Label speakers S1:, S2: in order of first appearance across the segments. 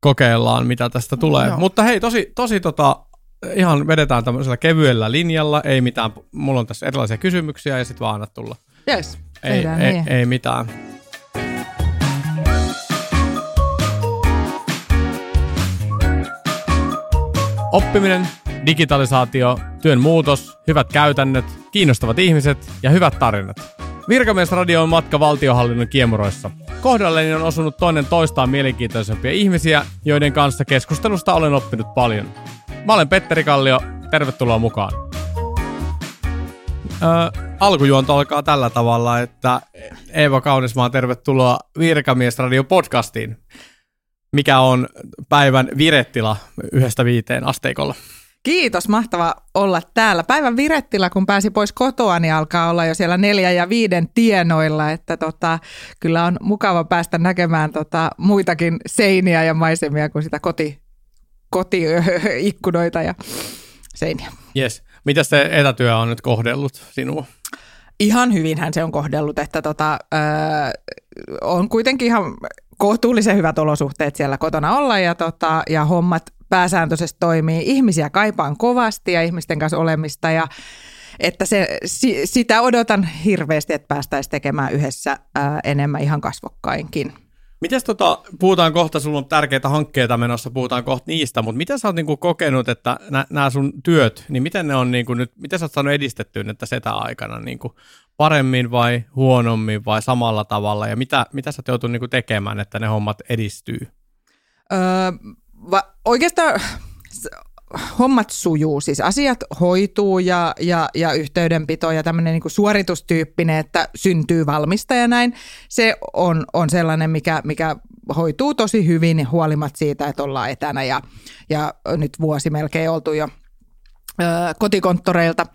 S1: kokeillaan, mitä tästä tulee.
S2: Joo.
S1: Mutta hei, tosi, tosi tota, ihan vedetään tämmöisellä kevyellä linjalla, ei mitään, mulla on tässä erilaisia kysymyksiä ja sitten vaan anna tulla.
S2: Yes,
S1: Ei,
S2: tehdään
S1: ei,
S2: niin.
S1: ei mitään. Oppiminen, digitalisaatio, työn muutos, hyvät käytännöt, kiinnostavat ihmiset ja hyvät tarinat. Virkamiesradio on matka valtiohallinnon kiemuroissa. Kohdalleni on osunut toinen toistaan mielenkiintoisempia ihmisiä, joiden kanssa keskustelusta olen oppinut paljon. Mä olen Petteri Kallio, tervetuloa mukaan. Ö, alkujuonto alkaa tällä tavalla, että Eeva Kaunismaa, tervetuloa Virkamiesradio podcastiin, mikä on päivän virettila yhdestä viiteen asteikolla.
S2: Kiitos, mahtava olla täällä. Päivän virettila, kun pääsi pois kotoa, niin alkaa olla jo siellä neljä ja viiden tienoilla, että tota, kyllä on mukava päästä näkemään tota, muitakin seiniä ja maisemia kuin sitä koti, kotiikkunoita ja seiniä.
S1: Yes. Mitä se etätyö on nyt kohdellut sinua?
S2: Ihan hyvinhän se on kohdellut, että tota, öö, on kuitenkin ihan kohtuullisen hyvät olosuhteet siellä kotona olla ja, tota, ja hommat pääsääntöisesti toimii. Ihmisiä kaipaan kovasti ja ihmisten kanssa olemista ja että se, si, sitä odotan hirveästi, että päästäisiin tekemään yhdessä ää, enemmän ihan kasvokkainkin.
S1: Mites tota, puhutaan kohta, sulla on tärkeitä hankkeita menossa, puhutaan kohta niistä, mutta miten sä oot niinku kokenut, että nämä sun työt, niin miten ne on niinku nyt, miten sä oot saanut edistettyä että setä-aikana niinku paremmin vai huonommin vai samalla tavalla ja mitä, mitä sä oot joutunut niinku tekemään, että ne hommat edistyy?
S2: Öö, va, oikeastaan hommat sujuu, siis asiat hoituu ja, ja, ja yhteydenpito ja tämmöinen niin suoritustyyppinen, että syntyy valmista ja näin, se on, on sellainen, mikä, mikä hoituu tosi hyvin huolimatta siitä, että ollaan etänä ja, ja nyt vuosi melkein oltu jo ö, kotikonttoreilta.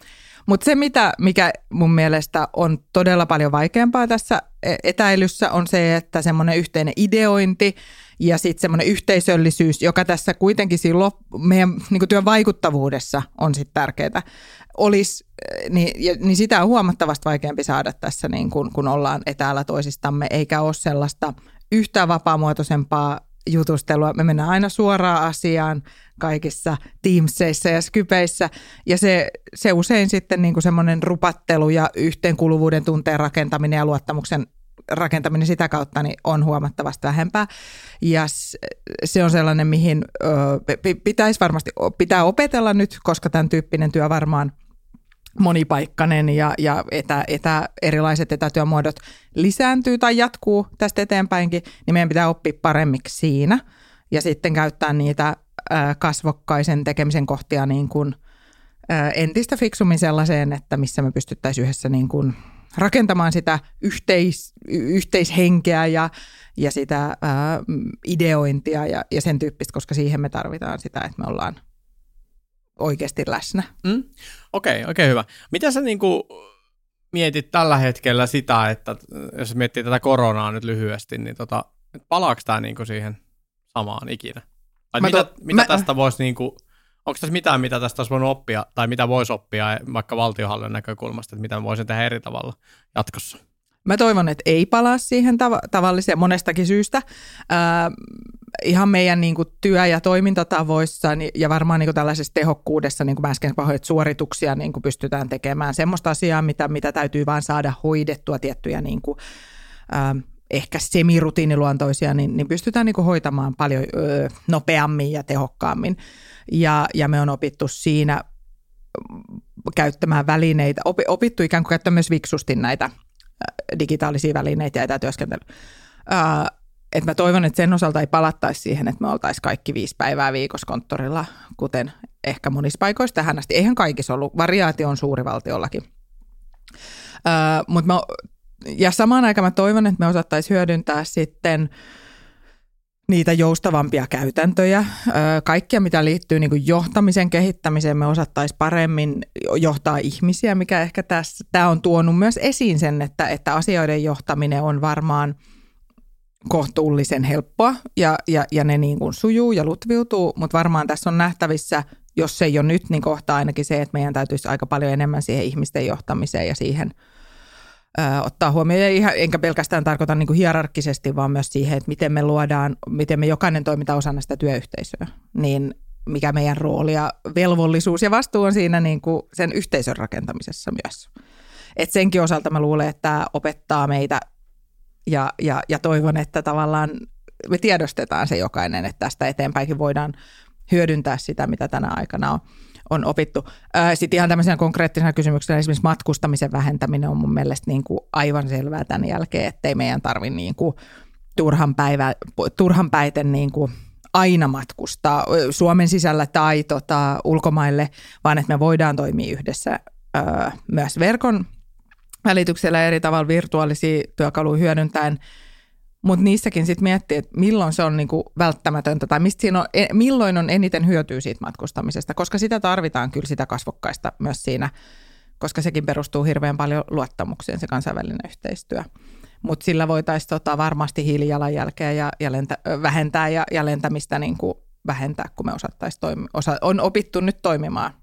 S2: Mutta se, mitä, mikä mun mielestä on todella paljon vaikeampaa tässä e- etäilyssä, on se, että semmoinen yhteinen ideointi ja sitten semmoinen yhteisöllisyys, joka tässä kuitenkin lop- meidän niin työn vaikuttavuudessa on sitten tärkeää, olisi, niin, ja, niin sitä on huomattavasti vaikeampi saada tässä, niin kun, kun ollaan etäällä toisistamme, eikä ole sellaista yhtään vapaamuotoisempaa jutustelua. Me mennään aina suoraan asiaan kaikissa Teamseissa ja Skypeissä, ja se, se usein sitten niin semmoinen rupattelu ja yhteenkuuluvuuden tunteen rakentaminen ja luottamuksen rakentaminen sitä kautta niin on huomattavasti vähempää. Ja se on sellainen, mihin ö, pi- pitäisi varmasti pitää opetella nyt, koska tämän tyyppinen työ varmaan monipaikkainen ja, ja etä, etä, erilaiset etätyömuodot lisääntyy tai jatkuu tästä eteenpäinkin, niin meidän pitää oppia paremmiksi siinä ja sitten käyttää niitä ö, kasvokkaisen tekemisen kohtia niin kuin, entistä fiksummin sellaiseen, että missä me pystyttäisiin yhdessä niin kuin rakentamaan sitä yhteis, yhteishenkeä ja, ja sitä ää, ideointia ja, ja sen tyyppistä, koska siihen me tarvitaan sitä, että me ollaan oikeasti läsnä.
S1: Mm? Okei, okay, okei okay, hyvä. Mitä sä niinku mietit tällä hetkellä sitä, että jos miettii tätä koronaa nyt lyhyesti, niin tota, palaako tämä niinku siihen samaan ikinä? Vai
S2: Mä
S1: mitä,
S2: to-
S1: mitä
S2: mä-
S1: tästä voisi, niinku, onko tässä mitään, mitä tästä olisi voinut oppia, tai mitä voisi oppia vaikka valtiohallinnon näkökulmasta, että mitä voisin tehdä eri tavalla jatkossa?
S2: Mä toivon, että ei palaa siihen tav- tavalliseen monestakin syystä. Ää, ihan meidän niin kuin, työ- ja toimintatavoissa niin- ja varmaan niin kuin, tällaisessa tehokkuudessa, niin kuin mä äsken pahoin, että suorituksia niin kuin, pystytään tekemään. Semmoista asiaa, mitä, mitä täytyy vaan saada hoidettua tiettyjä niin kuin, ää, ehkä semirutiiniluontoisia, niin, niin pystytään niin kuin, hoitamaan paljon ö, nopeammin ja tehokkaammin. Ja, ja me on opittu siinä käyttämään välineitä, opi, opittu ikään kuin käyttämään myös viksusti näitä ä, digitaalisia välineitä ja etätyöskentelyä. Ää, et mä toivon, että sen osalta ei palattaisi siihen, että me oltaisiin kaikki viisi päivää viikossa konttorilla, kuten ehkä monissa paikoissa tähän asti. Eihän kaikissa ollut, variaatio on suuri valtiollakin. Ää, mut mä, ja samaan aikaan mä toivon, että me osattaisiin hyödyntää sitten niitä joustavampia käytäntöjä. Kaikkia, mitä liittyy niin kuin johtamisen kehittämiseen, me osattaisiin paremmin johtaa ihmisiä, mikä ehkä tässä, tämä on tuonut myös esiin sen, että, että asioiden johtaminen on varmaan kohtuullisen helppoa ja, ja, ja ne niin kuin sujuu ja lutviutuu, mutta varmaan tässä on nähtävissä, jos se ei ole nyt, niin kohta ainakin se, että meidän täytyisi aika paljon enemmän siihen ihmisten johtamiseen ja siihen ö, ottaa huomioon. Ja ihan, enkä pelkästään tarkoita niin kuin hierarkkisesti, vaan myös siihen, että miten me luodaan, miten me jokainen toiminta osana sitä työyhteisöä. Niin mikä meidän rooli ja velvollisuus ja vastuu on siinä niin kuin sen yhteisön rakentamisessa myös. Et senkin osalta mä luulen, että tämä opettaa meitä ja, ja, ja toivon, että tavallaan me tiedostetaan se jokainen, että tästä eteenpäinkin voidaan hyödyntää sitä, mitä tänä aikana on, on opittu. Sitten ihan tämmöisenä konkreettisena kysymyksenä esimerkiksi matkustamisen vähentäminen on mun mielestä niin kuin aivan selvää tämän jälkeen, ettei meidän tarvitse niin kuin turhan, päivä, turhan päiten niin kuin aina matkustaa Suomen sisällä tai tota, ulkomaille, vaan että me voidaan toimia yhdessä myös verkon välityksellä eri tavalla virtuaalisia työkaluja hyödyntäen. Mutta niissäkin sitten miettii, että milloin se on niinku välttämätöntä tai mistä siinä on, e, milloin on eniten hyötyä siitä matkustamisesta, koska sitä tarvitaan kyllä sitä kasvokkaista myös siinä, koska sekin perustuu hirveän paljon luottamukseen se kansainvälinen yhteistyö. Mutta sillä voitaisiin tota varmasti hiilijalanjälkeä ja, ja lentä, vähentää ja, ja lentämistä niinku vähentää, kun me osattaisiin toimia. Osa, on opittu nyt toimimaan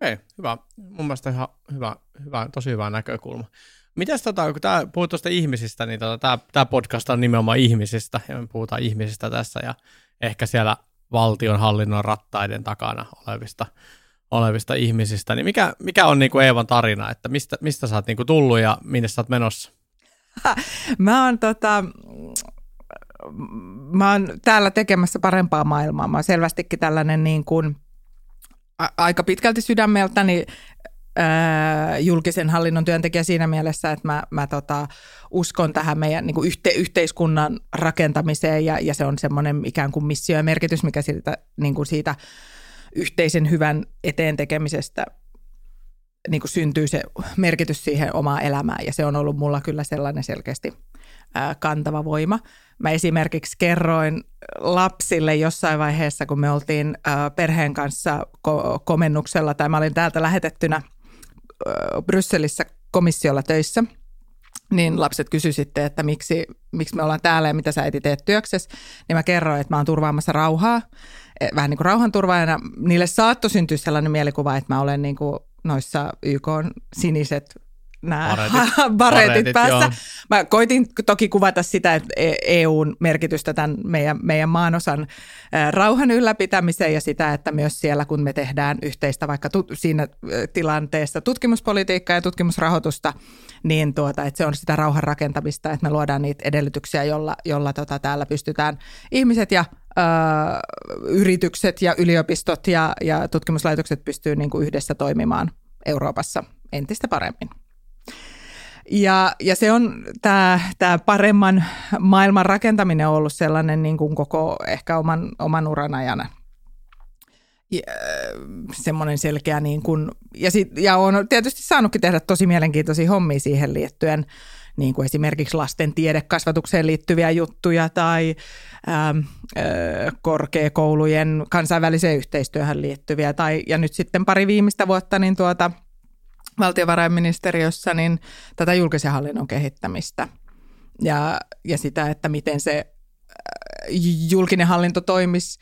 S1: ei, hyvä. Mun mielestä ihan hyvä, hyvä, tosi hyvä näkökulma. Mitäs tota, kun tää, puhut tuosta ihmisistä, niin tota, tämä podcast on nimenomaan ihmisistä, ja me puhutaan ihmisistä tässä, ja ehkä siellä valtionhallinnon rattaiden takana olevista, olevista ihmisistä, niin mikä, mikä on niinku Eevan tarina, että mistä, mistä sä oot niinku tullut ja minne sä oot menossa?
S2: Mä oon tota, mä oon täällä tekemässä parempaa maailmaa. Mä oon selvästikin tällainen niin kuin a- aika pitkälti sydämeltäni ää, julkisen hallinnon työntekijä siinä mielessä, että mä, mä tota, uskon tähän meidän niin yhte, yhteiskunnan rakentamiseen ja, ja se on semmoinen ikään kuin missio ja merkitys, mikä siitä, niin kuin siitä yhteisen hyvän eteen tekemisestä niin kuin syntyy se merkitys siihen omaan elämään ja se on ollut mulla kyllä sellainen selkeästi ää, kantava voima. Mä esimerkiksi kerroin lapsille jossain vaiheessa, kun me oltiin perheen kanssa komennuksella, tai mä olin täältä lähetettynä Brysselissä komissiolla töissä, niin lapset kysyi sitten, että miksi, miksi me ollaan täällä ja mitä sä äiti teet työksessä. Niin mä kerroin, että mä oon turvaamassa rauhaa, e, vähän niin kuin rauhanturvaajana. Niille saattoi syntyä sellainen mielikuva, että mä olen niin kuin noissa YK siniset nämä baretit, baretit päässä. Joo. Mä koitin toki kuvata sitä, että EUn e merkitystä tämän meidän, meidän maanosan rauhan ylläpitämiseen ja sitä, että myös siellä kun me tehdään yhteistä vaikka tu, siinä tilanteessa tutkimuspolitiikkaa ja tutkimusrahoitusta, niin tuota, että se on sitä rauhan rakentamista, että me luodaan niitä edellytyksiä, jolla, jolla tota, täällä pystytään ihmiset ja ö, yritykset ja yliopistot ja, ja tutkimuslaitokset pystyy niin kuin yhdessä toimimaan Euroopassa entistä paremmin. Ja, ja se on tämä, tämä paremman maailman rakentaminen ollut sellainen niin kuin koko ehkä oman, oman uran ajan ja, semmoinen selkeä niin kuin, ja, sit, ja on tietysti saanutkin tehdä tosi mielenkiintoisia hommia siihen liittyen, niin kuin esimerkiksi lasten tiedekasvatukseen liittyviä juttuja tai ähm, äh, korkeakoulujen kansainväliseen yhteistyöhön liittyviä. Tai, ja nyt sitten pari viimeistä vuotta niin tuota – valtiovarainministeriössä niin tätä julkisen hallinnon kehittämistä ja, ja sitä, että miten se äh, julkinen hallinto toimisi,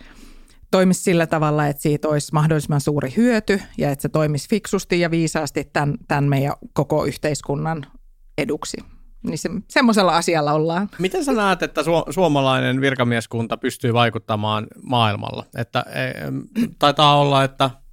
S2: toimisi sillä tavalla, että siitä olisi mahdollisimman suuri hyöty ja että se toimisi fiksusti ja viisaasti tämän, tämän meidän koko yhteiskunnan eduksi. Niin se, semmoisella asialla ollaan.
S1: Miten sä näet, että su- suomalainen virkamieskunta pystyy vaikuttamaan maailmalla? Että, e, taitaa olla, että –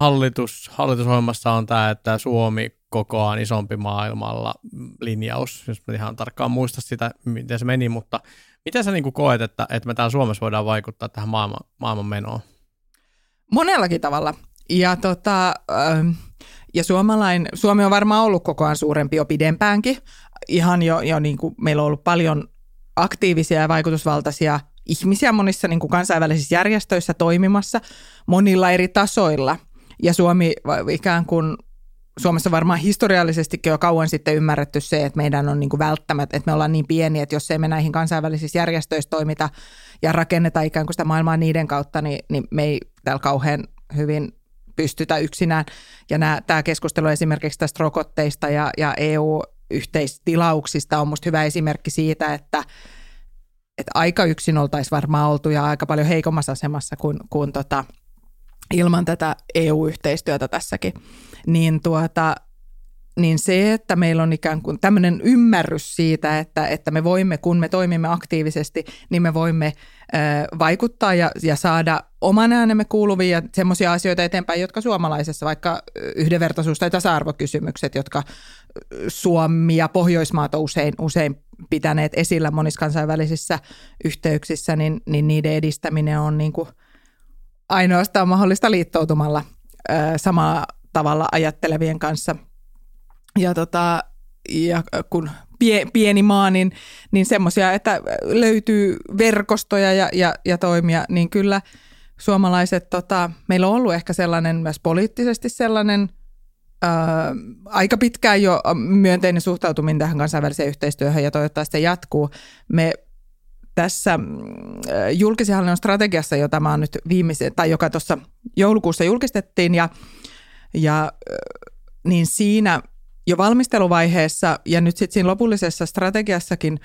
S1: hallitus, hallitusohjelmassa on tämä, että Suomi kokoaan isompi maailmalla linjaus, jos mä ihan tarkkaan muista sitä, miten se meni, mutta miten sä niin koet, että, että me täällä Suomessa voidaan vaikuttaa tähän maailman, maailman menoon?
S2: Monellakin tavalla. Ja, tota, ähm, ja suomalain, Suomi on varmaan ollut koko ajan suurempi jo pidempäänkin. Ihan jo, jo niin kuin meillä on ollut paljon aktiivisia ja vaikutusvaltaisia ihmisiä monissa niin kuin kansainvälisissä järjestöissä toimimassa monilla eri tasoilla – ja Suomi ikään kuin Suomessa varmaan historiallisestikin jo kauan sitten ymmärretty se, että meidän on niin välttämättä, että me ollaan niin pieni, että jos ei me näihin kansainvälisissä järjestöissä toimita ja rakenneta ikään kuin sitä maailmaa niiden kautta, niin, niin me ei täällä kauhean hyvin pystytä yksinään. Ja nämä, tämä keskustelu esimerkiksi tästä rokotteista ja, ja EU-yhteistilauksista on minusta hyvä esimerkki siitä, että, että aika yksin oltaisiin varmaan oltu ja aika paljon heikommassa asemassa kuin, kuin tota – ilman tätä EU-yhteistyötä tässäkin, niin tuota, niin se, että meillä on ikään kuin tämmöinen ymmärrys siitä, että, että me voimme, kun me toimimme aktiivisesti, niin me voimme ö, vaikuttaa ja, ja saada oman äänemme kuuluviin ja semmoisia asioita eteenpäin, jotka suomalaisessa, vaikka yhdenvertaisuus- tai tasa-arvokysymykset, jotka Suomi ja Pohjoismaat on usein, usein pitäneet esillä monissa kansainvälisissä yhteyksissä, niin, niin niiden edistäminen on niin kuin ainoastaan mahdollista liittoutumalla ö, samalla tavalla ajattelevien kanssa – ja, tota, ja kun pie, pieni maa, niin, niin semmoisia, että löytyy verkostoja ja, ja, ja toimia, niin kyllä suomalaiset, tota, meillä on ollut ehkä sellainen myös poliittisesti sellainen ää, aika pitkään jo myönteinen suhtautuminen tähän kansainväliseen yhteistyöhön ja toivottavasti se jatkuu. Me tässä julkisen hallinnon strategiassa, jota mä oon nyt viimeisen, tai joka tuossa joulukuussa julkistettiin, ja, ja niin siinä jo valmisteluvaiheessa ja nyt sitten siinä lopullisessa strategiassakin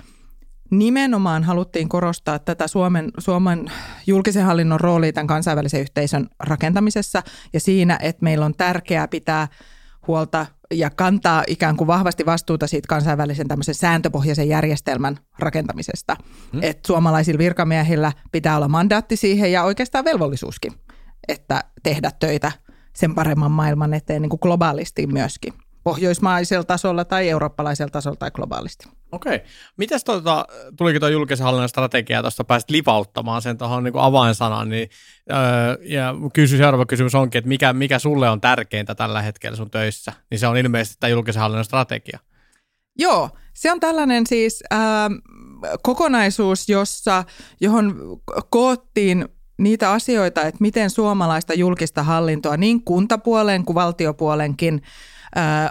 S2: nimenomaan haluttiin korostaa tätä Suomen, Suomen julkisen hallinnon roolia tämän kansainvälisen yhteisön rakentamisessa ja siinä, että meillä on tärkeää pitää huolta ja kantaa ikään kuin vahvasti vastuuta siitä kansainvälisen tämmöisen sääntöpohjaisen järjestelmän rakentamisesta. Hmm. Että suomalaisilla virkamiehillä pitää olla mandaatti siihen ja oikeastaan velvollisuuskin, että tehdä töitä sen paremman maailman eteen niin kuin globaalisti myöskin pohjoismaisella tasolla tai eurooppalaisella tasolla tai globaalisti.
S1: Okei. Mites tuota, tulikin tuo julkisen hallinnon strategia, tuosta pääsit livauttamaan sen tuohon niin avainsanan, niin, öö, ja kysy, seuraava kysymys onkin, että mikä, mikä sulle on tärkeintä tällä hetkellä sun töissä, niin se on ilmeisesti tämä julkisen hallinnon strategia.
S2: Joo, se on tällainen siis äh, kokonaisuus, jossa, johon koottiin niitä asioita, että miten suomalaista julkista hallintoa niin kuntapuolen kuin valtiopuolenkin –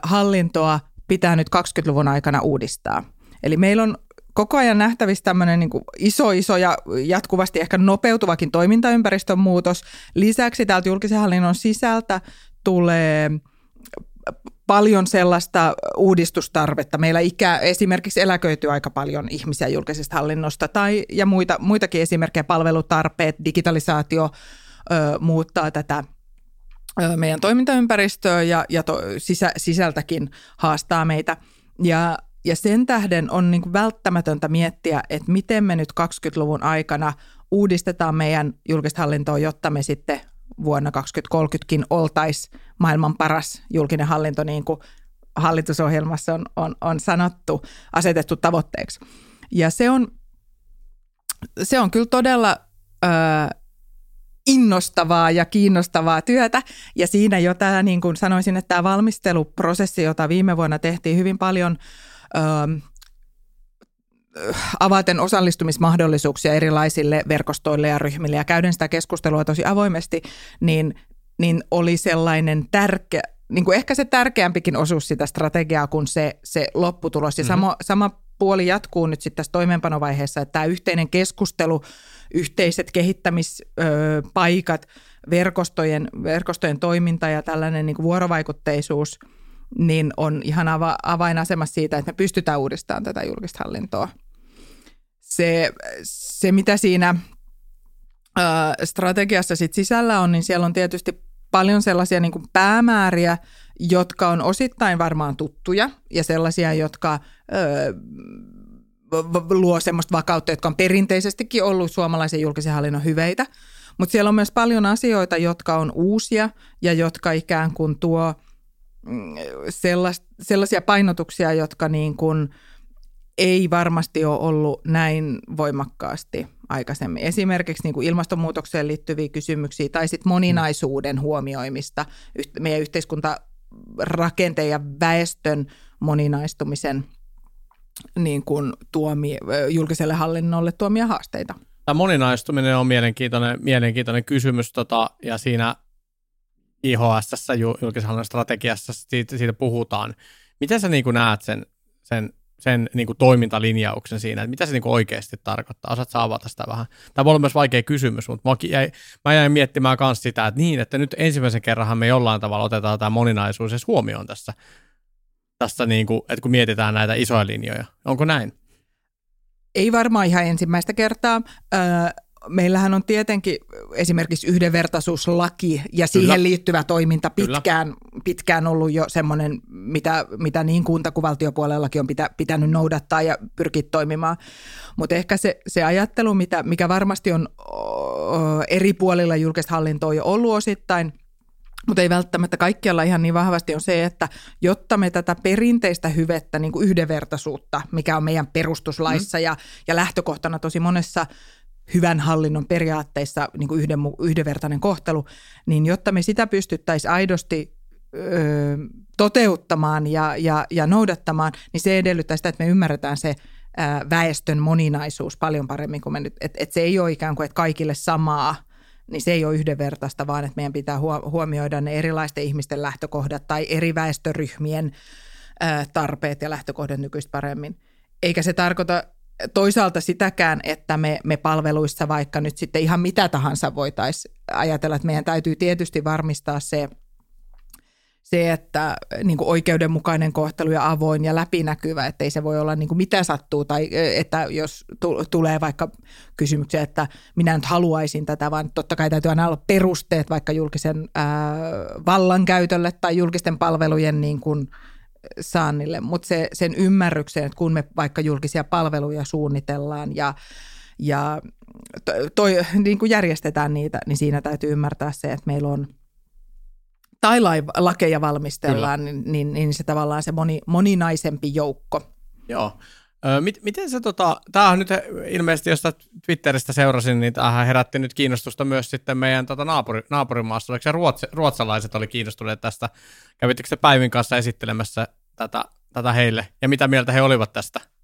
S2: hallintoa pitää nyt 20-luvun aikana uudistaa. Eli meillä on koko ajan nähtävissä tämmöinen niin iso, iso ja jatkuvasti ehkä nopeutuvakin toimintaympäristön muutos. Lisäksi täältä julkisen hallinnon sisältä tulee paljon sellaista uudistustarvetta. Meillä ikä, esimerkiksi eläköityy aika paljon ihmisiä julkisesta hallinnosta tai, ja muita, muitakin esimerkkejä, palvelutarpeet, digitalisaatio ö, muuttaa tätä meidän toimintaympäristöä ja, ja to, sisä, sisältäkin haastaa meitä. Ja, ja sen tähden on niin välttämätöntä miettiä, että miten me nyt 20-luvun aikana uudistetaan meidän julkista hallintoa, jotta me sitten vuonna 2030kin oltaisiin maailman paras julkinen hallinto, niin kuin hallitusohjelmassa on, on, on sanottu, asetettu tavoitteeksi. Ja se on, se on kyllä todella... Öö, innostavaa ja kiinnostavaa työtä. Ja siinä jo tämä, niin kuin sanoisin, että tämä valmisteluprosessi, jota viime vuonna tehtiin hyvin paljon ö, avaten osallistumismahdollisuuksia erilaisille verkostoille ja ryhmille ja käyden sitä keskustelua tosi avoimesti, niin, niin oli sellainen tärkeä, niin kuin ehkä se tärkeämpikin osuus sitä strategiaa kuin se, se lopputulos. Ja mm-hmm. sama, sama puoli jatkuu nyt sitten tässä toimeenpanovaiheessa, että tämä yhteinen keskustelu – yhteiset kehittämispaikat, verkostojen, verkostojen toiminta ja tällainen niin kuin vuorovaikutteisuus niin on ihan ava, avainasemassa siitä, että me pystytään uudistamaan tätä julkista hallintoa. Se, se mitä siinä ö, strategiassa sit sisällä on, niin siellä on tietysti paljon sellaisia niin kuin päämääriä, jotka on osittain varmaan tuttuja ja sellaisia, jotka ö, luo semmoista vakautta, jotka on perinteisestikin ollut suomalaisen julkisen hallinnon hyveitä. Mutta siellä on myös paljon asioita, jotka on uusia ja jotka ikään kuin tuo mm, sellaisia painotuksia, jotka niin kuin ei varmasti ole ollut näin voimakkaasti aikaisemmin. Esimerkiksi niin kuin ilmastonmuutokseen liittyviä kysymyksiä tai sitten moninaisuuden huomioimista, meidän yhteiskuntarakenteen ja väestön moninaistumisen – niin kuin tuomi, julkiselle hallinnolle tuomia haasteita.
S1: Tämä moninaistuminen on mielenkiintoinen, mielenkiintoinen kysymys tota, ja siinä IHS, julkisen hallinnon strategiassa, siitä, siitä puhutaan. Miten sä niin näet sen, sen, sen niin toimintalinjauksen siinä, että mitä se niin oikeasti tarkoittaa? Osaatko avata sitä vähän? Tämä olla myös vaikea kysymys, mutta mä mä jäin miettimään myös sitä, että niin, että nyt ensimmäisen kerran me jollain tavalla otetaan tämä moninaisuus edes huomioon tässä tässä, niin kuin, että kun mietitään näitä isoja linjoja. Onko näin?
S2: Ei varmaan ihan ensimmäistä kertaa. Öö, meillähän on tietenkin esimerkiksi yhdenvertaisuuslaki ja siihen Kyllä. liittyvä toiminta pitkään, pitkään ollut jo semmoinen, mitä, mitä niin kunta- kuin valtiopuolellakin on pitä, pitänyt noudattaa ja pyrkiä toimimaan. Mutta ehkä se, se ajattelu, mitä, mikä varmasti on eri puolilla julkista hallintoa jo ollut osittain – mutta ei välttämättä kaikkialla ihan niin vahvasti on se, että jotta me tätä perinteistä hyvettä, niin kuin yhdenvertaisuutta, mikä on meidän perustuslaissa mm. ja, ja lähtökohtana tosi monessa hyvän hallinnon periaatteissa niin kuin yhden, yhdenvertainen kohtelu, niin jotta me sitä pystyttäisiin aidosti ö, toteuttamaan ja, ja, ja noudattamaan, niin se edellyttää sitä, että me ymmärretään se väestön moninaisuus paljon paremmin kuin me nyt, että et se ei ole ikään kuin, että kaikille samaa, niin se ei ole yhdenvertaista, vaan että meidän pitää huomioida ne erilaisten ihmisten lähtökohdat tai eri väestöryhmien tarpeet ja lähtökohdat nykyistä paremmin. Eikä se tarkoita toisaalta sitäkään, että me, me palveluissa vaikka nyt sitten ihan mitä tahansa voitaisiin ajatella, että meidän täytyy tietysti varmistaa se, se että niin kuin oikeudenmukainen kohtelu ja avoin ja läpinäkyvä, että ei se voi olla niin kuin mitä sattuu tai että jos tulee vaikka kysymyksiä, että minä nyt haluaisin tätä, vaan totta kai täytyy aina olla perusteet vaikka julkisen ää, vallankäytölle tai julkisten palvelujen niin kuin, saannille, mutta se, sen ymmärryksen, että kun me vaikka julkisia palveluja suunnitellaan ja, ja toi, niin kuin järjestetään niitä, niin siinä täytyy ymmärtää se, että meillä on tai lakeja valmistellaan, niin, niin, niin se tavallaan se moni, moninaisempi joukko.
S1: Joo. Miten se, tota, tämähän nyt ilmeisesti, jos Twitteristä seurasin, niin tämähän herätti nyt kiinnostusta myös sitten meidän tota, naapuri, naapurimaassa. Oliko se ruotsi, ruotsalaiset oli kiinnostuneet tästä? Kävittekö te Päivin kanssa esittelemässä tätä, tätä heille? Ja mitä mieltä he olivat tästä?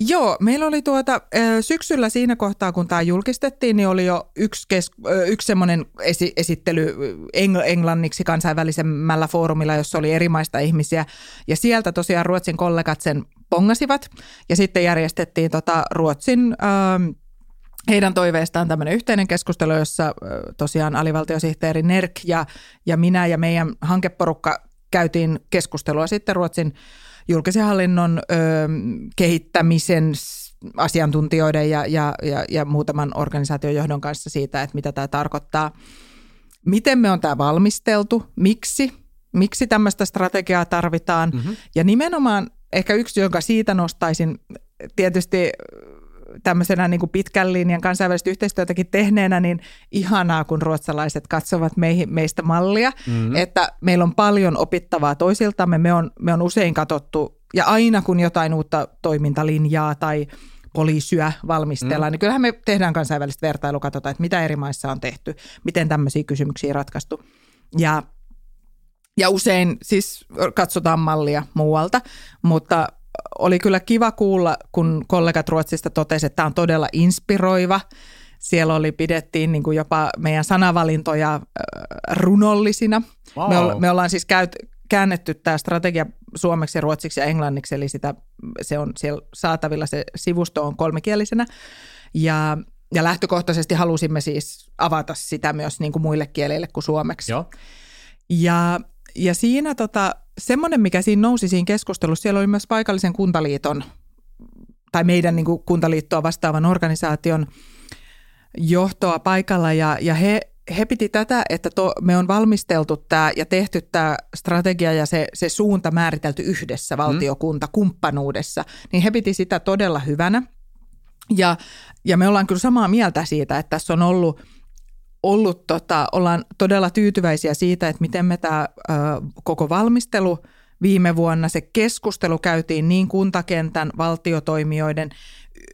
S2: Joo, meillä oli tuota, syksyllä siinä kohtaa, kun tämä julkistettiin, niin oli jo yksi, kes, yksi semmoinen esi, esittely engl, englanniksi kansainvälisemmällä foorumilla, jossa oli eri maista ihmisiä. Ja sieltä tosiaan Ruotsin kollegat sen pongasivat. Ja sitten järjestettiin tota Ruotsin... Heidän toiveestaan tämmöinen yhteinen keskustelu, jossa tosiaan alivaltiosihteeri Nerk ja, ja minä ja meidän hankeporukka käytiin keskustelua sitten Ruotsin julkisen hallinnon ö, kehittämisen asiantuntijoiden ja, ja, ja, ja muutaman organisaation johdon kanssa siitä, että mitä tämä tarkoittaa. Miten me on tämä valmisteltu, miksi, miksi tämmöistä strategiaa tarvitaan mm-hmm. ja nimenomaan ehkä yksi, jonka siitä nostaisin, tietysti tämmöisenä niin kuin pitkän linjan kansainvälistä yhteistyötäkin tehneenä, niin ihanaa, kun ruotsalaiset katsovat meihin, meistä mallia, mm-hmm. että meillä on paljon opittavaa toisiltamme. Me on, me on usein katsottu, ja aina kun jotain uutta toimintalinjaa tai poliisyä valmistellaan, mm. niin kyllähän me tehdään kansainvälistä vertailua, katsotaan, että mitä eri maissa on tehty, miten tämmöisiä kysymyksiä ratkaistu. Ja, ja usein siis katsotaan mallia muualta, mutta oli kyllä kiva kuulla, kun kollegat Ruotsista totesivat, että tämä on todella inspiroiva. Siellä oli, pidettiin niin kuin jopa meidän sanavalintoja runollisina. Wow. Me, me ollaan siis käyt, käännetty tämä strategia suomeksi, ruotsiksi ja englanniksi, eli sitä, se on siellä saatavilla, se sivusto on kolmikielisenä. Ja, ja lähtökohtaisesti halusimme siis avata sitä myös niin kuin muille kielille kuin suomeksi. Joo. Ja, ja siinä tota, semmoinen, mikä siinä nousi siinä keskustelussa, siellä oli myös paikallisen kuntaliiton tai meidän niin kuin kuntaliittoa vastaavan organisaation johtoa paikalla ja, ja he, he piti tätä, että to, me on valmisteltu tämä ja tehty tämä strategia ja se, se suunta määritelty yhdessä valtiokunta kumppanuudessa, niin he piti sitä todella hyvänä. Ja, ja me ollaan kyllä samaa mieltä siitä, että tässä on ollut – ollut, tota, ollaan todella tyytyväisiä siitä, että miten me tämä koko valmistelu viime vuonna, se keskustelu käytiin niin kuntakentän, valtiotoimijoiden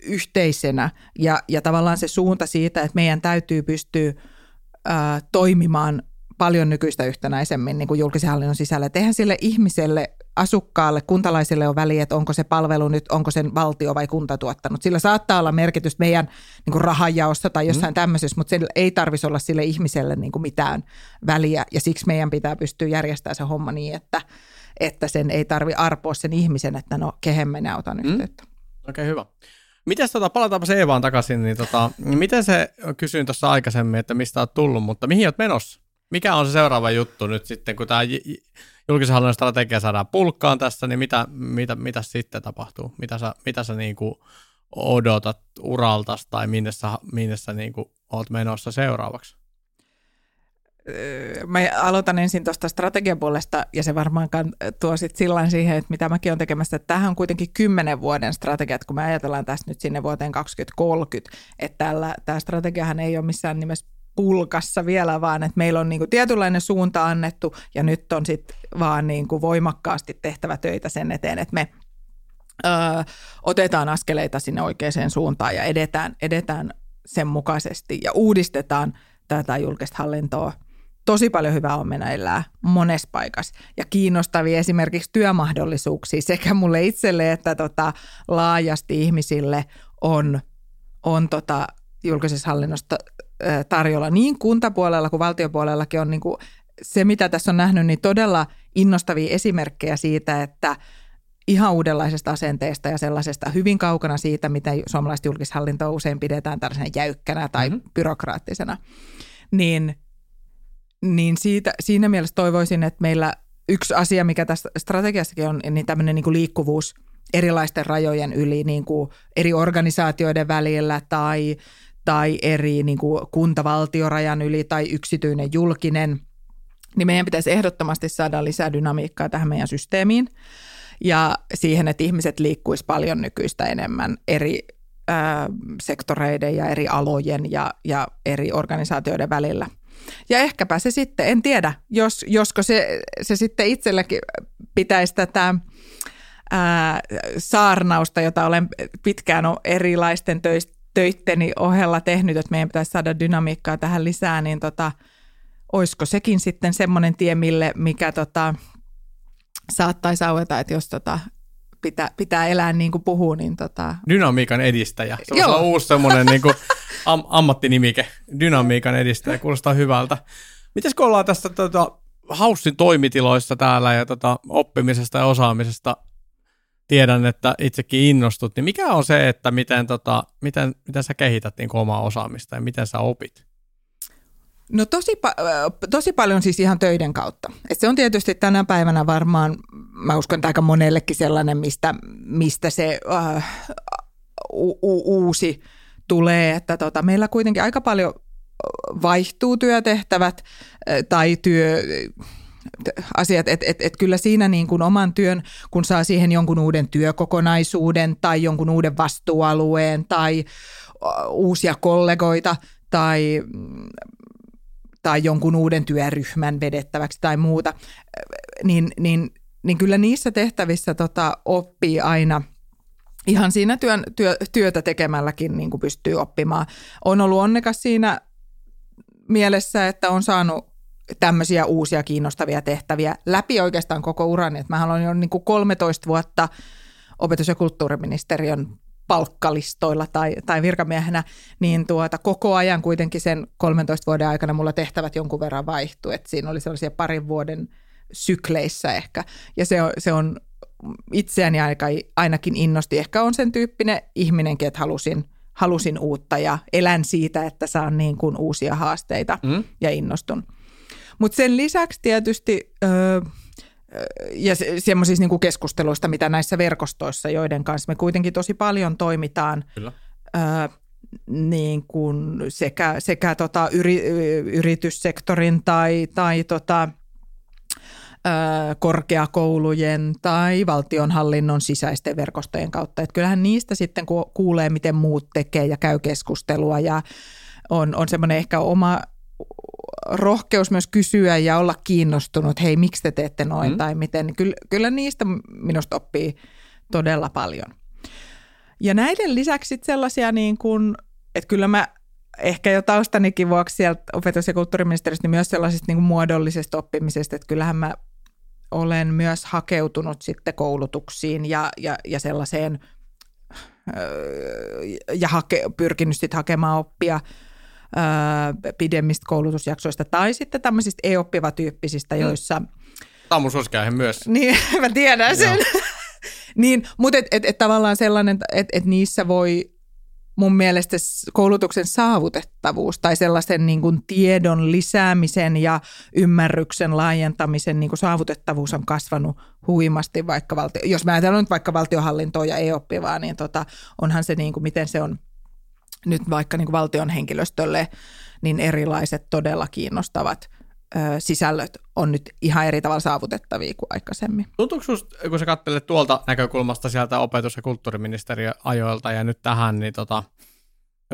S2: yhteisenä ja, ja tavallaan se suunta siitä, että meidän täytyy pystyä ää, toimimaan paljon nykyistä yhtenäisemmin niin kuin julkisen hallinnon sisällä. Et eihän sille ihmiselle, asukkaalle, kuntalaisille on väliä, että onko se palvelu nyt, onko sen valtio vai kunta tuottanut. Sillä saattaa olla merkitystä meidän niin kuin rahanjaossa tai jossain mm. tämmöisessä, mutta sillä ei tarvitsisi olla sille ihmiselle niin kuin mitään väliä. Ja siksi meidän pitää pystyä järjestämään se homma niin, että, että sen ei tarvi arpoa sen ihmisen, että no kehen minä otan mm. yhteyttä.
S1: Okei, okay, hyvä. Mites tota, palataanpa se Eevaan takaisin, niin tota, miten se, kysyin tuossa aikaisemmin, että mistä olet tullut, mutta mihin olet menossa? mikä on se seuraava juttu nyt sitten, kun tämä julkisen hallinnon strategia saadaan pulkkaan tässä, niin mitä, mitä, mitä sitten tapahtuu? Mitä sä, mitä sä niin kuin odotat uraltas tai minne sä, minne sä niin kuin oot menossa seuraavaksi?
S2: Mä aloitan ensin tuosta strategiapuolesta ja se varmaan tuo sitten sillä siihen, että mitä mäkin olen tekemässä. Että on kuitenkin kymmenen vuoden strategia, että kun me ajatellaan tästä nyt sinne vuoteen 2030, että tällä, tämä strategiahan ei ole missään nimessä pulkassa vielä, vaan että meillä on niin kuin tietynlainen suunta annettu ja nyt on sitten vaan niin kuin voimakkaasti tehtävä töitä sen eteen, että me ö, otetaan askeleita sinne oikeaan suuntaan ja edetään, edetään sen mukaisesti ja uudistetaan tätä julkista hallintoa. Tosi paljon hyvää on meneillään monessa paikassa ja kiinnostavia esimerkiksi työmahdollisuuksia sekä mulle itselle että tota, laajasti ihmisille on, on tota, julkisessa hallinnosta tarjolla niin kuntapuolella kuin valtiopuolellakin on niin kuin se, mitä tässä on nähnyt, niin todella innostavia esimerkkejä siitä, että ihan uudenlaisesta asenteesta ja sellaisesta hyvin kaukana siitä, mitä suomalaista julkishallintoa usein pidetään tällaisena jäykkänä tai mm-hmm. byrokraattisena. Niin, niin siitä, siinä mielessä toivoisin, että meillä yksi asia, mikä tässä strategiassakin on, niin tämmöinen niin kuin liikkuvuus erilaisten rajojen yli niin kuin eri organisaatioiden välillä tai, tai eri niin kuin kuntavaltiorajan yli tai yksityinen julkinen, niin meidän pitäisi ehdottomasti saada lisää dynamiikkaa tähän meidän systeemiin ja siihen, että ihmiset liikkuisi paljon nykyistä enemmän eri ää, sektoreiden ja eri alojen ja, ja eri organisaatioiden välillä. Ja ehkäpä se sitten, en tiedä, jos, josko se, se sitten itselläkin pitäisi tätä ää, saarnausta, jota olen pitkään erilaisten töistä töitteni ohella tehnyt, että meidän pitäisi saada dynamiikkaa tähän lisää, niin tota, olisiko sekin sitten semmoinen tie, mille, mikä tota, saattaisi aueta, että jos tota, pitää, pitää elää niin kuin puhuu, niin tota...
S1: Dynamiikan edistäjä. Se on uusi semmoinen niin kuin am- ammattinimike. Dynamiikan edistäjä. Kuulostaa hyvältä. Mites kun ollaan tästä tota, Haussin toimitiloissa täällä ja tota, oppimisesta ja osaamisesta tiedän, että itsekin innostut, niin mikä on se, että miten, tota, miten, miten sä kehität niin omaa osaamista ja miten sä opit?
S2: No tosi, tosi paljon siis ihan töiden kautta. Et se on tietysti tänä päivänä varmaan, mä uskon, että aika monellekin sellainen, mistä, mistä se uh, u, u, uusi tulee, että tota, meillä kuitenkin aika paljon vaihtuu työtehtävät tai työ, asiat, että et, et kyllä siinä niin kuin oman työn, kun saa siihen jonkun uuden työkokonaisuuden tai jonkun uuden vastuualueen tai uusia kollegoita tai tai jonkun uuden työryhmän vedettäväksi tai muuta, niin, niin, niin kyllä niissä tehtävissä tota, oppii aina ihan siinä työn, työ, työtä tekemälläkin niin kuin pystyy oppimaan. On ollut onnekas siinä mielessä, että on saanut tämmöisiä uusia kiinnostavia tehtäviä läpi oikeastaan koko urani. Että mä olen jo niin kuin 13 vuotta opetus- ja kulttuuriministeriön palkkalistoilla tai, tai virkamiehenä, niin tuota, koko ajan kuitenkin sen 13 vuoden aikana mulla tehtävät jonkun verran vaihtui. että siinä oli sellaisia parin vuoden sykleissä ehkä. Ja se on, se on itseäni aika, ainakin innosti. Ehkä on sen tyyppinen ihminenkin, että halusin, halusin uutta ja elän siitä, että saan niin kuin uusia haasteita mm. ja innostun. Mutta sen lisäksi tietysti... Öö, ja se, semmoisista niin keskusteluista, mitä näissä verkostoissa, joiden kanssa me kuitenkin tosi paljon toimitaan, Kyllä. Ää, niin kuin sekä, sekä tota yri, yrityssektorin tai, tai tota, ää, korkeakoulujen tai valtionhallinnon sisäisten verkostojen kautta. Et kyllähän niistä sitten kuulee, miten muut tekee ja käy keskustelua ja on, on semmoinen ehkä oma rohkeus myös kysyä ja olla kiinnostunut, hei miksi te teette noin mm. tai miten, kyllä, kyllä niistä minusta oppii todella paljon. Ja näiden lisäksi sellaisia niin kuin, että kyllä mä ehkä jo taustanikin vuoksi sieltä opetus- ja kulttuuriministeriöstä niin myös sellaisesta niin kuin muodollisesta oppimisesta, että kyllähän mä olen myös hakeutunut sitten koulutuksiin ja, ja, ja sellaiseen ja hake, pyrkinyt sitten hakemaan oppia – pidemmistä koulutusjaksoista tai sitten tämmöisistä e-oppiva-tyyppisistä, mm. joissa...
S1: Tämä on mun myös.
S2: Niin, mä tiedän sen. niin, mutta et, et, et tavallaan sellainen, että et, niissä voi mun mielestä koulutuksen saavutettavuus tai sellaisen niin kuin tiedon lisäämisen ja ymmärryksen laajentamisen niin kuin saavutettavuus on kasvanut huimasti, vaikka valtio, jos mä ajattelen nyt vaikka valtiohallintoa ja ei-oppivaa, niin tota, onhan se niin kuin, miten se on nyt vaikka niin kuin valtion henkilöstölle, niin erilaiset todella kiinnostavat – sisällöt on nyt ihan eri tavalla saavutettavia kuin aikaisemmin.
S1: Tuntuuko sinusta, kun sä katselet tuolta näkökulmasta sieltä opetus- ja kulttuuriministeriön ajoilta ja nyt tähän, niin tota,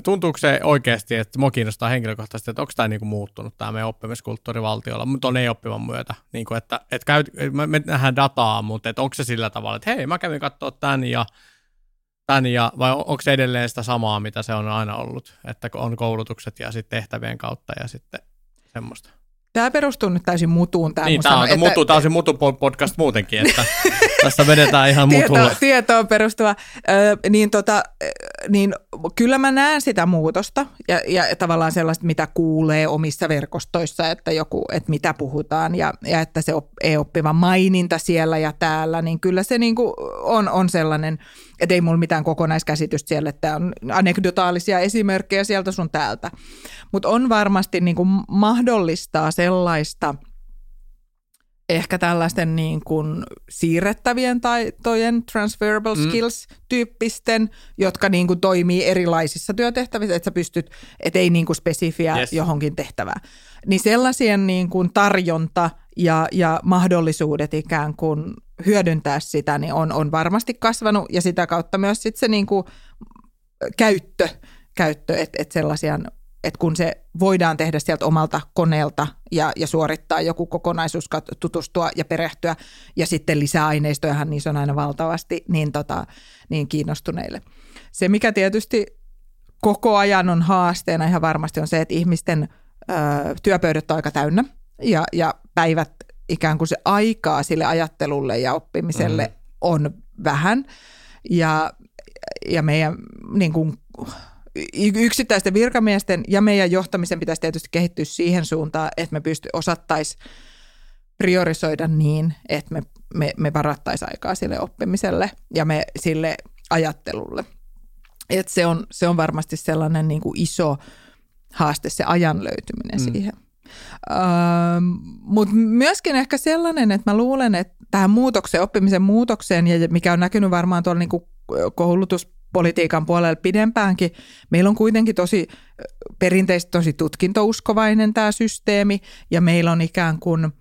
S1: tuntuuko se oikeasti, että mua kiinnostaa henkilökohtaisesti, että onko tämä niinku muuttunut tämä meidän oppimiskulttuuri valtiolla, mutta on ei-oppivan myötä, niinku, että, että käyt, me nähdään dataa, mutta onko se sillä tavalla, että hei, mä kävin katsoa tämän ja tämän ja, vai onko se edelleen sitä samaa, mitä se on aina ollut, että on koulutukset ja sitten tehtävien kautta ja sitten semmoista?
S2: Tämä perustuu nyt täysin mutuun.
S1: Tämä niin, tämä on, että, mutu, tämä on se mutu podcast muutenkin, että tässä vedetään ihan mutulla.
S2: Tieto, tietoon perustuva. Ö, niin, tota, niin kyllä mä näen sitä muutosta ja, ja tavallaan sellaista, mitä kuulee omissa verkostoissa, että, joku, että mitä puhutaan ja, ja että se e-oppiva maininta siellä ja täällä, niin kyllä se niin kuin on, on sellainen, että ei mulla mitään kokonaiskäsitystä siellä, että on anekdotaalisia esimerkkejä sieltä sun täältä. Mutta on varmasti niin kuin mahdollistaa sellaista – ehkä tällaisten niin kuin siirrettävien taitojen, transferable mm. skills-tyyppisten, jotka niin kuin toimii erilaisissa työtehtävissä, että sä pystyt, et ei niin kuin spesifiä yes. johonkin tehtävään. Niin sellaisien niin kuin tarjonta ja, ja mahdollisuudet ikään kuin hyödyntää sitä, niin on, on varmasti kasvanut. Ja sitä kautta myös sit se niin kuin käyttö, käyttö että et sellaisia että kun se voidaan tehdä sieltä omalta koneelta ja, ja suorittaa joku kokonaisuus, tutustua ja perehtyä, ja sitten lisäaineistojahan niissä on aina valtavasti, niin, tota, niin kiinnostuneille. Se, mikä tietysti koko ajan on haasteena ihan varmasti on se, että ihmisten ö, työpöydät on aika täynnä ja, ja päivät ikään kuin se aikaa sille ajattelulle ja oppimiselle mm. on vähän. Ja, ja meidän niin kuin, yksittäisten virkamiesten ja meidän johtamisen pitäisi tietysti kehittyä siihen suuntaan, että me pysty osattaisiin priorisoida niin, että me, me, me varattaisiin aikaa sille oppimiselle ja me sille ajattelulle. Et se, on, se on varmasti sellainen niin kuin iso haaste, se ajan löytyminen mm. siihen. Öö, Mutta myöskin ehkä sellainen, että mä luulen, että tähän muutokseen, oppimisen muutokseen, ja mikä on näkynyt varmaan tuolla niin kuin koulutus politiikan puolella pidempäänkin. Meillä on kuitenkin tosi perinteisesti tosi tutkintouskovainen tämä systeemi ja meillä on ikään kuin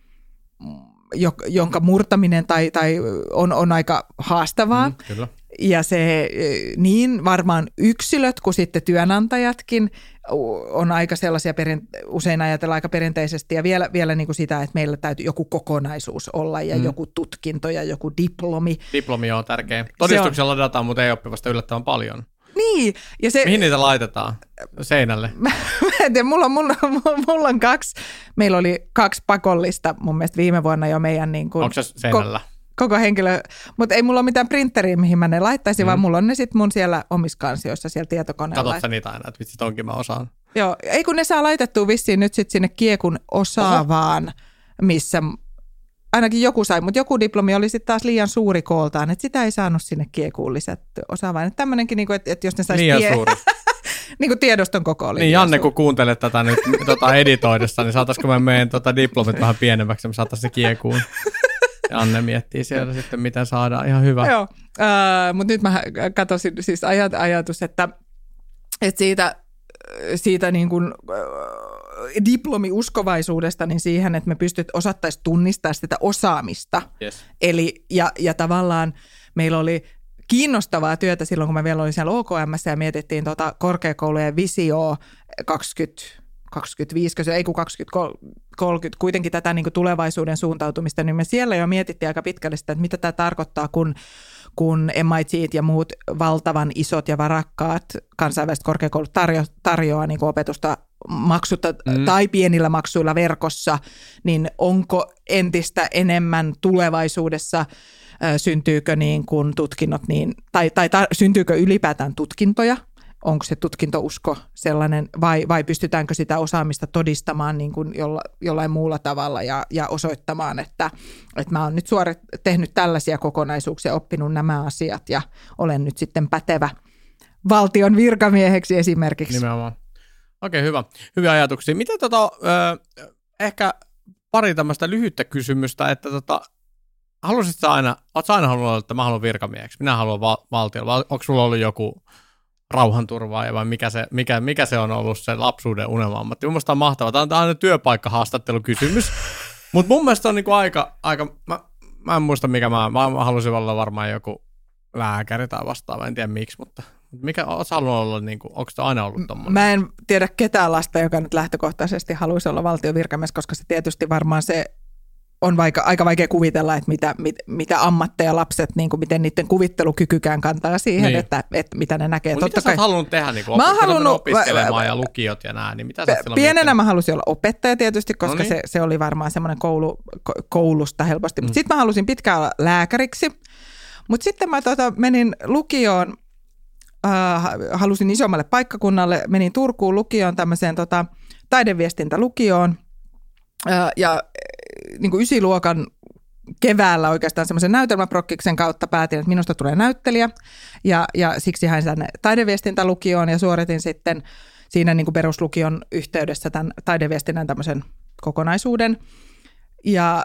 S2: jonka murtaminen tai, tai on, on aika haastavaa. Mm, kyllä. Ja se niin varmaan yksilöt kuin sitten työnantajatkin on aika sellaisia, usein ajatellaan aika perinteisesti ja vielä, vielä niin kuin sitä, että meillä täytyy joku kokonaisuus olla ja mm. joku tutkinto ja joku diplomi.
S1: Diplomi on tärkeä. Todistuksella on, dataa, mutta ei oppivasta yllättävän paljon.
S2: Niin.
S1: Ja se, Mihin niitä laitetaan? Seinälle?
S2: mä, mä en tiedä, mulla, mulla, mulla, mulla on kaksi, meillä oli kaksi pakollista mun mielestä viime vuonna jo meidän niin kuin,
S1: Onko se seinällä? Ko-
S2: koko henkilö, mutta ei mulla ole mitään printeriä, mihin mä ne laittaisin, mm. vaan mulla on ne sitten mun siellä omissa kansioissa siellä tietokoneella.
S1: Katsotko niitä aina, että vitsi tonkin mä osaan?
S2: Joo, ei kun ne saa laitettua vissiin nyt sitten sinne kiekun osaavaan, Oho. missä ainakin joku sai, mutta joku diplomi oli sitten taas liian suuri kooltaan, että sitä ei saanut sinne kiekuun lisätty osaavaan. Että tämmöinenkin, niin että, että jos ne saisi
S1: liian tie- suuri.
S2: niin kuin tiedoston koko oli.
S1: Niin Janne, kun kuuntelet tätä nyt tota editoidessa, niin saataisiko me meidän tota diplomit vähän pienemmäksi, me saataisiin se kiekuun. Anne miettii siellä sitten, miten saadaan ihan hyvä.
S2: Joo, mutta nyt mä katsoin siis ajat, ajatus, että, että siitä, siitä niin kuin, diplomiuskovaisuudesta niin siihen, että me pystyt osattaisiin tunnistaa sitä osaamista.
S1: Yes.
S2: Eli, ja, ja tavallaan meillä oli kiinnostavaa työtä silloin, kun mä vielä olin siellä OKM ja mietittiin tuota korkeakoulujen visio 20 25, ei kun 2030, kuitenkin tätä niin kuin tulevaisuuden suuntautumista, niin me siellä jo mietittiin aika pitkälle sitä, että mitä tämä tarkoittaa, kun, kun MIT ja muut valtavan isot ja varakkaat kansainväliset korkeakoulut tarjo, tarjoaa niin kuin opetusta maksutta mm. tai pienillä maksuilla verkossa, niin onko entistä enemmän tulevaisuudessa syntyykö niin kuin tutkinnot niin, tai, tai ta, syntyykö ylipäätään tutkintoja onko se tutkintousko sellainen vai, vai pystytäänkö sitä osaamista todistamaan niin kuin jolla, jollain muulla tavalla ja, ja osoittamaan, että, että mä oon nyt suorit, tehnyt tällaisia kokonaisuuksia, oppinut nämä asiat ja olen nyt sitten pätevä valtion virkamieheksi esimerkiksi.
S1: Nimenomaan. Okei, hyvä. Hyviä ajatuksia. Miten tota, ö, ehkä pari tämmöistä lyhyttä kysymystä, että tota, haluaisit sä aina, aina halunnut, että mä haluan virkamieheksi, minä haluan val- valtiolla, onko sulla ollut joku rauhanturvaaja vai mikä se, mikä, mikä se on ollut se lapsuuden unelma-ammatti? Mun on mahtavaa. Tämä on aina työpaikkahaastattelukysymys, mutta mun mielestä on niinku aika, aika mä, mä en muista mikä mä, mä halusin olla varmaan joku lääkäri tai vastaava, en tiedä miksi, mutta mikä, oot halunnut olla, niin kuin, onko se aina ollut tommoinen?
S2: Mä en tiedä ketään lasta, joka nyt lähtökohtaisesti haluaisi olla valtiovirkamies, koska se tietysti varmaan se on vaikka, aika vaikea kuvitella, että mitä, mit, mitä ammatteja lapset, niin kuin miten niiden kuvittelukykykään kantaa siihen, niin. että, että mitä ne näkee.
S1: Mutta mitä kai... sä halunnut tehdä, niin kuin mä opet- halunnut, opiskelemaan ja lukiot ja nää, niin mitä sä
S2: Pienenä mä halusin olla opettaja tietysti, koska no niin. se, se oli varmaan semmoinen koulu, koulusta helposti. Mm. Sitten mä halusin pitkään olla lääkäriksi, mutta sitten mä tota, menin lukioon, äh, halusin isommalle paikkakunnalle, menin Turkuun lukioon tämmöiseen tota, taideviestintälukioon, äh, ja niin kuin ysiluokan keväällä oikeastaan semmoisen näytelmäprokkiksen kautta päätin, että minusta tulee näyttelijä ja, ja siksi hain tänne taideviestintälukioon ja suoritin sitten siinä niin kuin peruslukion yhteydessä tämän taideviestinnän tämmöisen kokonaisuuden. Ja,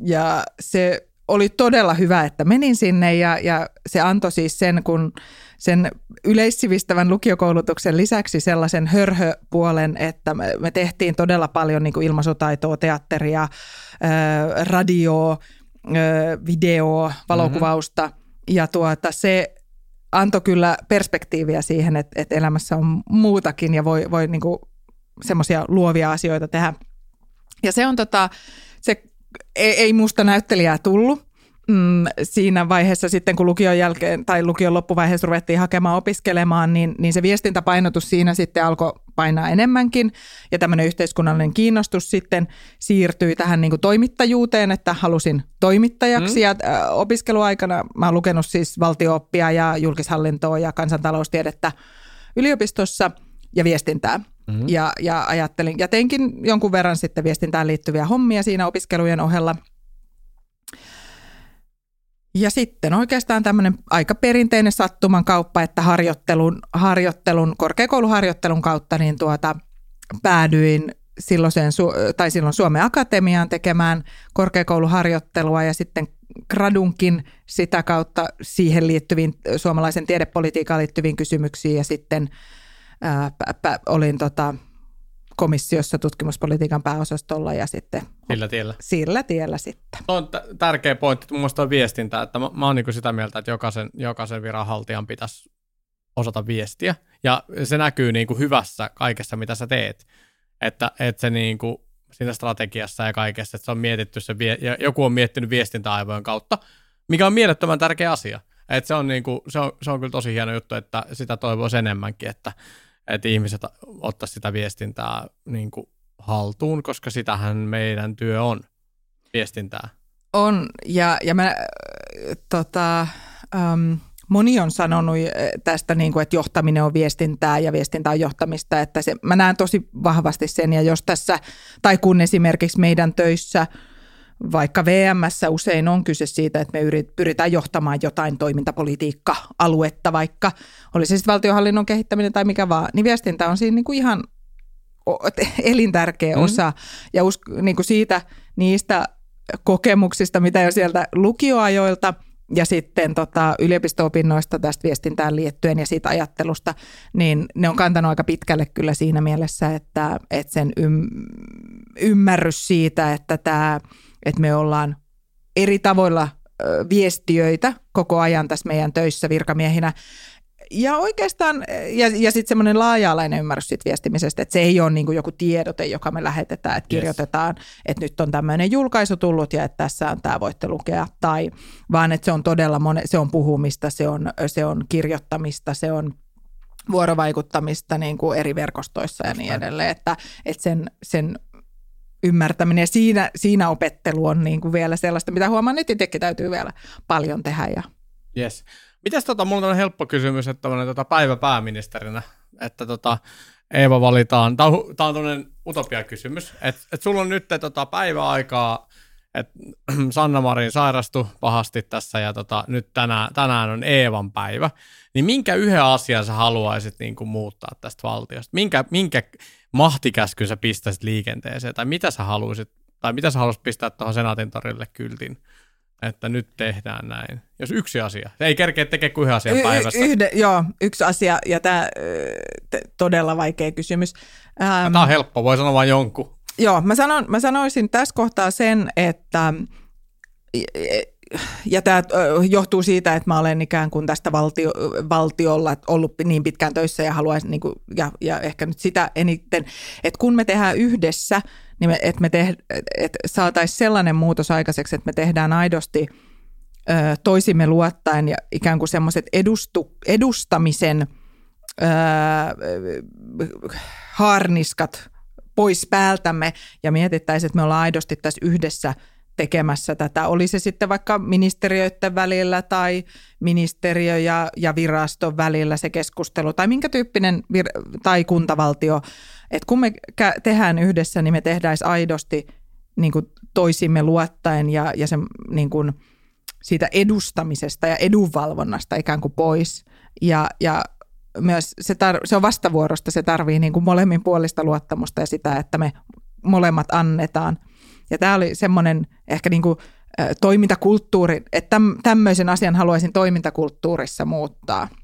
S2: ja se oli todella hyvä, että menin sinne ja, ja se antoi siis sen, kun sen yleissivistävän lukiokoulutuksen lisäksi sellaisen hörhöpuolen, että me, tehtiin todella paljon niin kuin ilmaisutaitoa, teatteria, radioa, videoa, valokuvausta mm-hmm. ja tuota, se antoi kyllä perspektiiviä siihen, että, että elämässä on muutakin ja voi, voi niin semmoisia luovia asioita tehdä. Ja se on tota, se ei, ei musta näyttelijää tullut, mm, siinä vaiheessa sitten, kun lukion jälkeen tai lukion loppuvaiheessa ruvettiin hakemaan opiskelemaan, niin, niin se viestintäpainotus siinä sitten alkoi painaa enemmänkin. Ja tämmöinen yhteiskunnallinen kiinnostus sitten siirtyi tähän niin kuin toimittajuuteen, että halusin toimittajaksi. Mm. Ja äh, opiskeluaikana mä oon lukenut siis valtiooppia ja julkishallintoa ja kansantaloustiedettä yliopistossa ja viestintää. Mm-hmm. Ja, ja ajattelin, ja teinkin jonkun verran sitten viestintään liittyviä hommia siinä opiskelujen ohella – ja sitten oikeastaan tämmöinen aika perinteinen sattuman kauppa, että harjoittelun, harjoittelun korkeakouluharjoittelun kautta niin tuota, päädyin silloiseen, tai silloin Suomen Akatemiaan tekemään korkeakouluharjoittelua ja sitten gradunkin sitä kautta siihen liittyviin, suomalaisen tiedepolitiikkaan liittyviin kysymyksiin ja sitten ää, pä, pä, olin tota, komissiossa tutkimuspolitiikan pääosastolla ja sitten
S1: sillä tiellä.
S2: Sillä tiellä sitten.
S1: Tuo on t- tärkeä pointti, mun mielestä on viestintä, että mä, mä oon niin sitä mieltä, että jokaisen, jokaisen viranhaltijan pitäisi osata viestiä ja se näkyy niin kuin hyvässä kaikessa, mitä sä teet. Että, että se niin kuin siinä strategiassa ja kaikessa, että se on mietitty se, vie- ja joku on miettinyt viestintäaivojen kautta, mikä on mielettömän tärkeä asia. Että se, on niin kuin, se, on, se on kyllä tosi hieno juttu, että sitä toivoisi enemmänkin, että, että ihmiset ottaa sitä viestintää niin kuin haltuun, koska sitähän meidän työ on, viestintää.
S2: On, ja, ja mä, tota, um, moni on sanonut tästä, niin kuin, että johtaminen on viestintää ja viestintä on johtamista, että se, mä näen tosi vahvasti sen, ja jos tässä, tai kun esimerkiksi meidän töissä – vaikka VMssä usein on kyse siitä, että me pyritään johtamaan jotain toimintapolitiikka-aluetta, vaikka olisi sitten valtiohallinnon kehittäminen tai mikä vaan, niin viestintä on siinä niin kuin ihan elintärkeä mm. osa. Ja usk- niin kuin siitä niistä kokemuksista, mitä jo sieltä lukioajoilta ja sitten tota, yliopisto-opinnoista tästä viestintään liittyen ja siitä ajattelusta, niin ne on kantanut aika pitkälle kyllä siinä mielessä, että, että sen ym- ymmärrys siitä, että tämä – että me ollaan eri tavoilla viestiöitä koko ajan tässä meidän töissä virkamiehinä. Ja oikeastaan, ja, ja sitten semmoinen laaja-alainen ymmärrys siitä viestimisestä, että se ei ole niin joku tiedote, joka me lähetetään, että kirjoitetaan, yes. että nyt on tämmöinen julkaisu tullut ja että tässä on tämä, voitte lukea, tai vaan että se on todella, mone, se on puhumista, se on, se on kirjoittamista, se on vuorovaikuttamista niin kuin eri verkostoissa ja niin edelleen, että, että sen, sen ymmärtäminen ja siinä, siinä opettelu on niin kuin vielä sellaista, mitä huomaan, että itsekin täytyy vielä paljon tehdä. Ja...
S1: Yes. Mitäs tota, mulla on helppo kysymys, että tota, päivä pääministerinä, että tota, Eeva valitaan, tämä on, tää on utopia-kysymys, että et sulla on nyt tota, päivä aikaa, että Sanna Marin sairastui pahasti tässä ja tota, nyt tänään, tänään on Eevan päivä, niin minkä yhden asian sä haluaisit niin kuin muuttaa tästä valtiosta? Minkä, minkä mahtikäsky sä pistäisit liikenteeseen tai mitä sä haluaisit, tai mitä sä haluaisit pistää tuohon Senaatin torille kyltin? että nyt tehdään näin. Jos yksi asia. Se ei kerkeä tekemään kuin yhden asian y- päivässä.
S2: Yhde, joo, yksi asia, ja tämä todella vaikea kysymys.
S1: Ähm, tämä on helppo, voi sanoa vain jonkun.
S2: Joo, mä, sanon, mä sanoisin tässä kohtaa sen, että ja tämä johtuu siitä, että mä olen ikään kuin tästä valtio, valtiolla ollut niin pitkään töissä ja haluaisin, niin kuin, ja, ja ehkä nyt sitä eniten, että kun me tehdään yhdessä, niin me, että me että saataisiin sellainen muutos aikaiseksi, että me tehdään aidosti ö, toisimme luottaen ja ikään kuin semmoiset edustamisen ö, harniskat pois päältämme ja mietittäisiin, että me ollaan aidosti tässä yhdessä tekemässä tätä. Oli se sitten vaikka ministeriöiden välillä tai ministeriö ja, ja viraston välillä se keskustelu tai minkä tyyppinen vir- tai kuntavaltio. Että kun me tehdään yhdessä, niin me tehdään aidosti niin kuin toisimme luottaen ja, ja se, niin kuin siitä edustamisesta ja edunvalvonnasta ikään kuin pois. Ja, ja myös se, tar- se on vastavuorosta, se tarvii niin kuin molemmin puolista luottamusta ja sitä, että me molemmat annetaan. Ja tämä oli semmoinen ehkä niin kuin, toimintakulttuuri, että tämmöisen asian haluaisin toimintakulttuurissa muuttaa –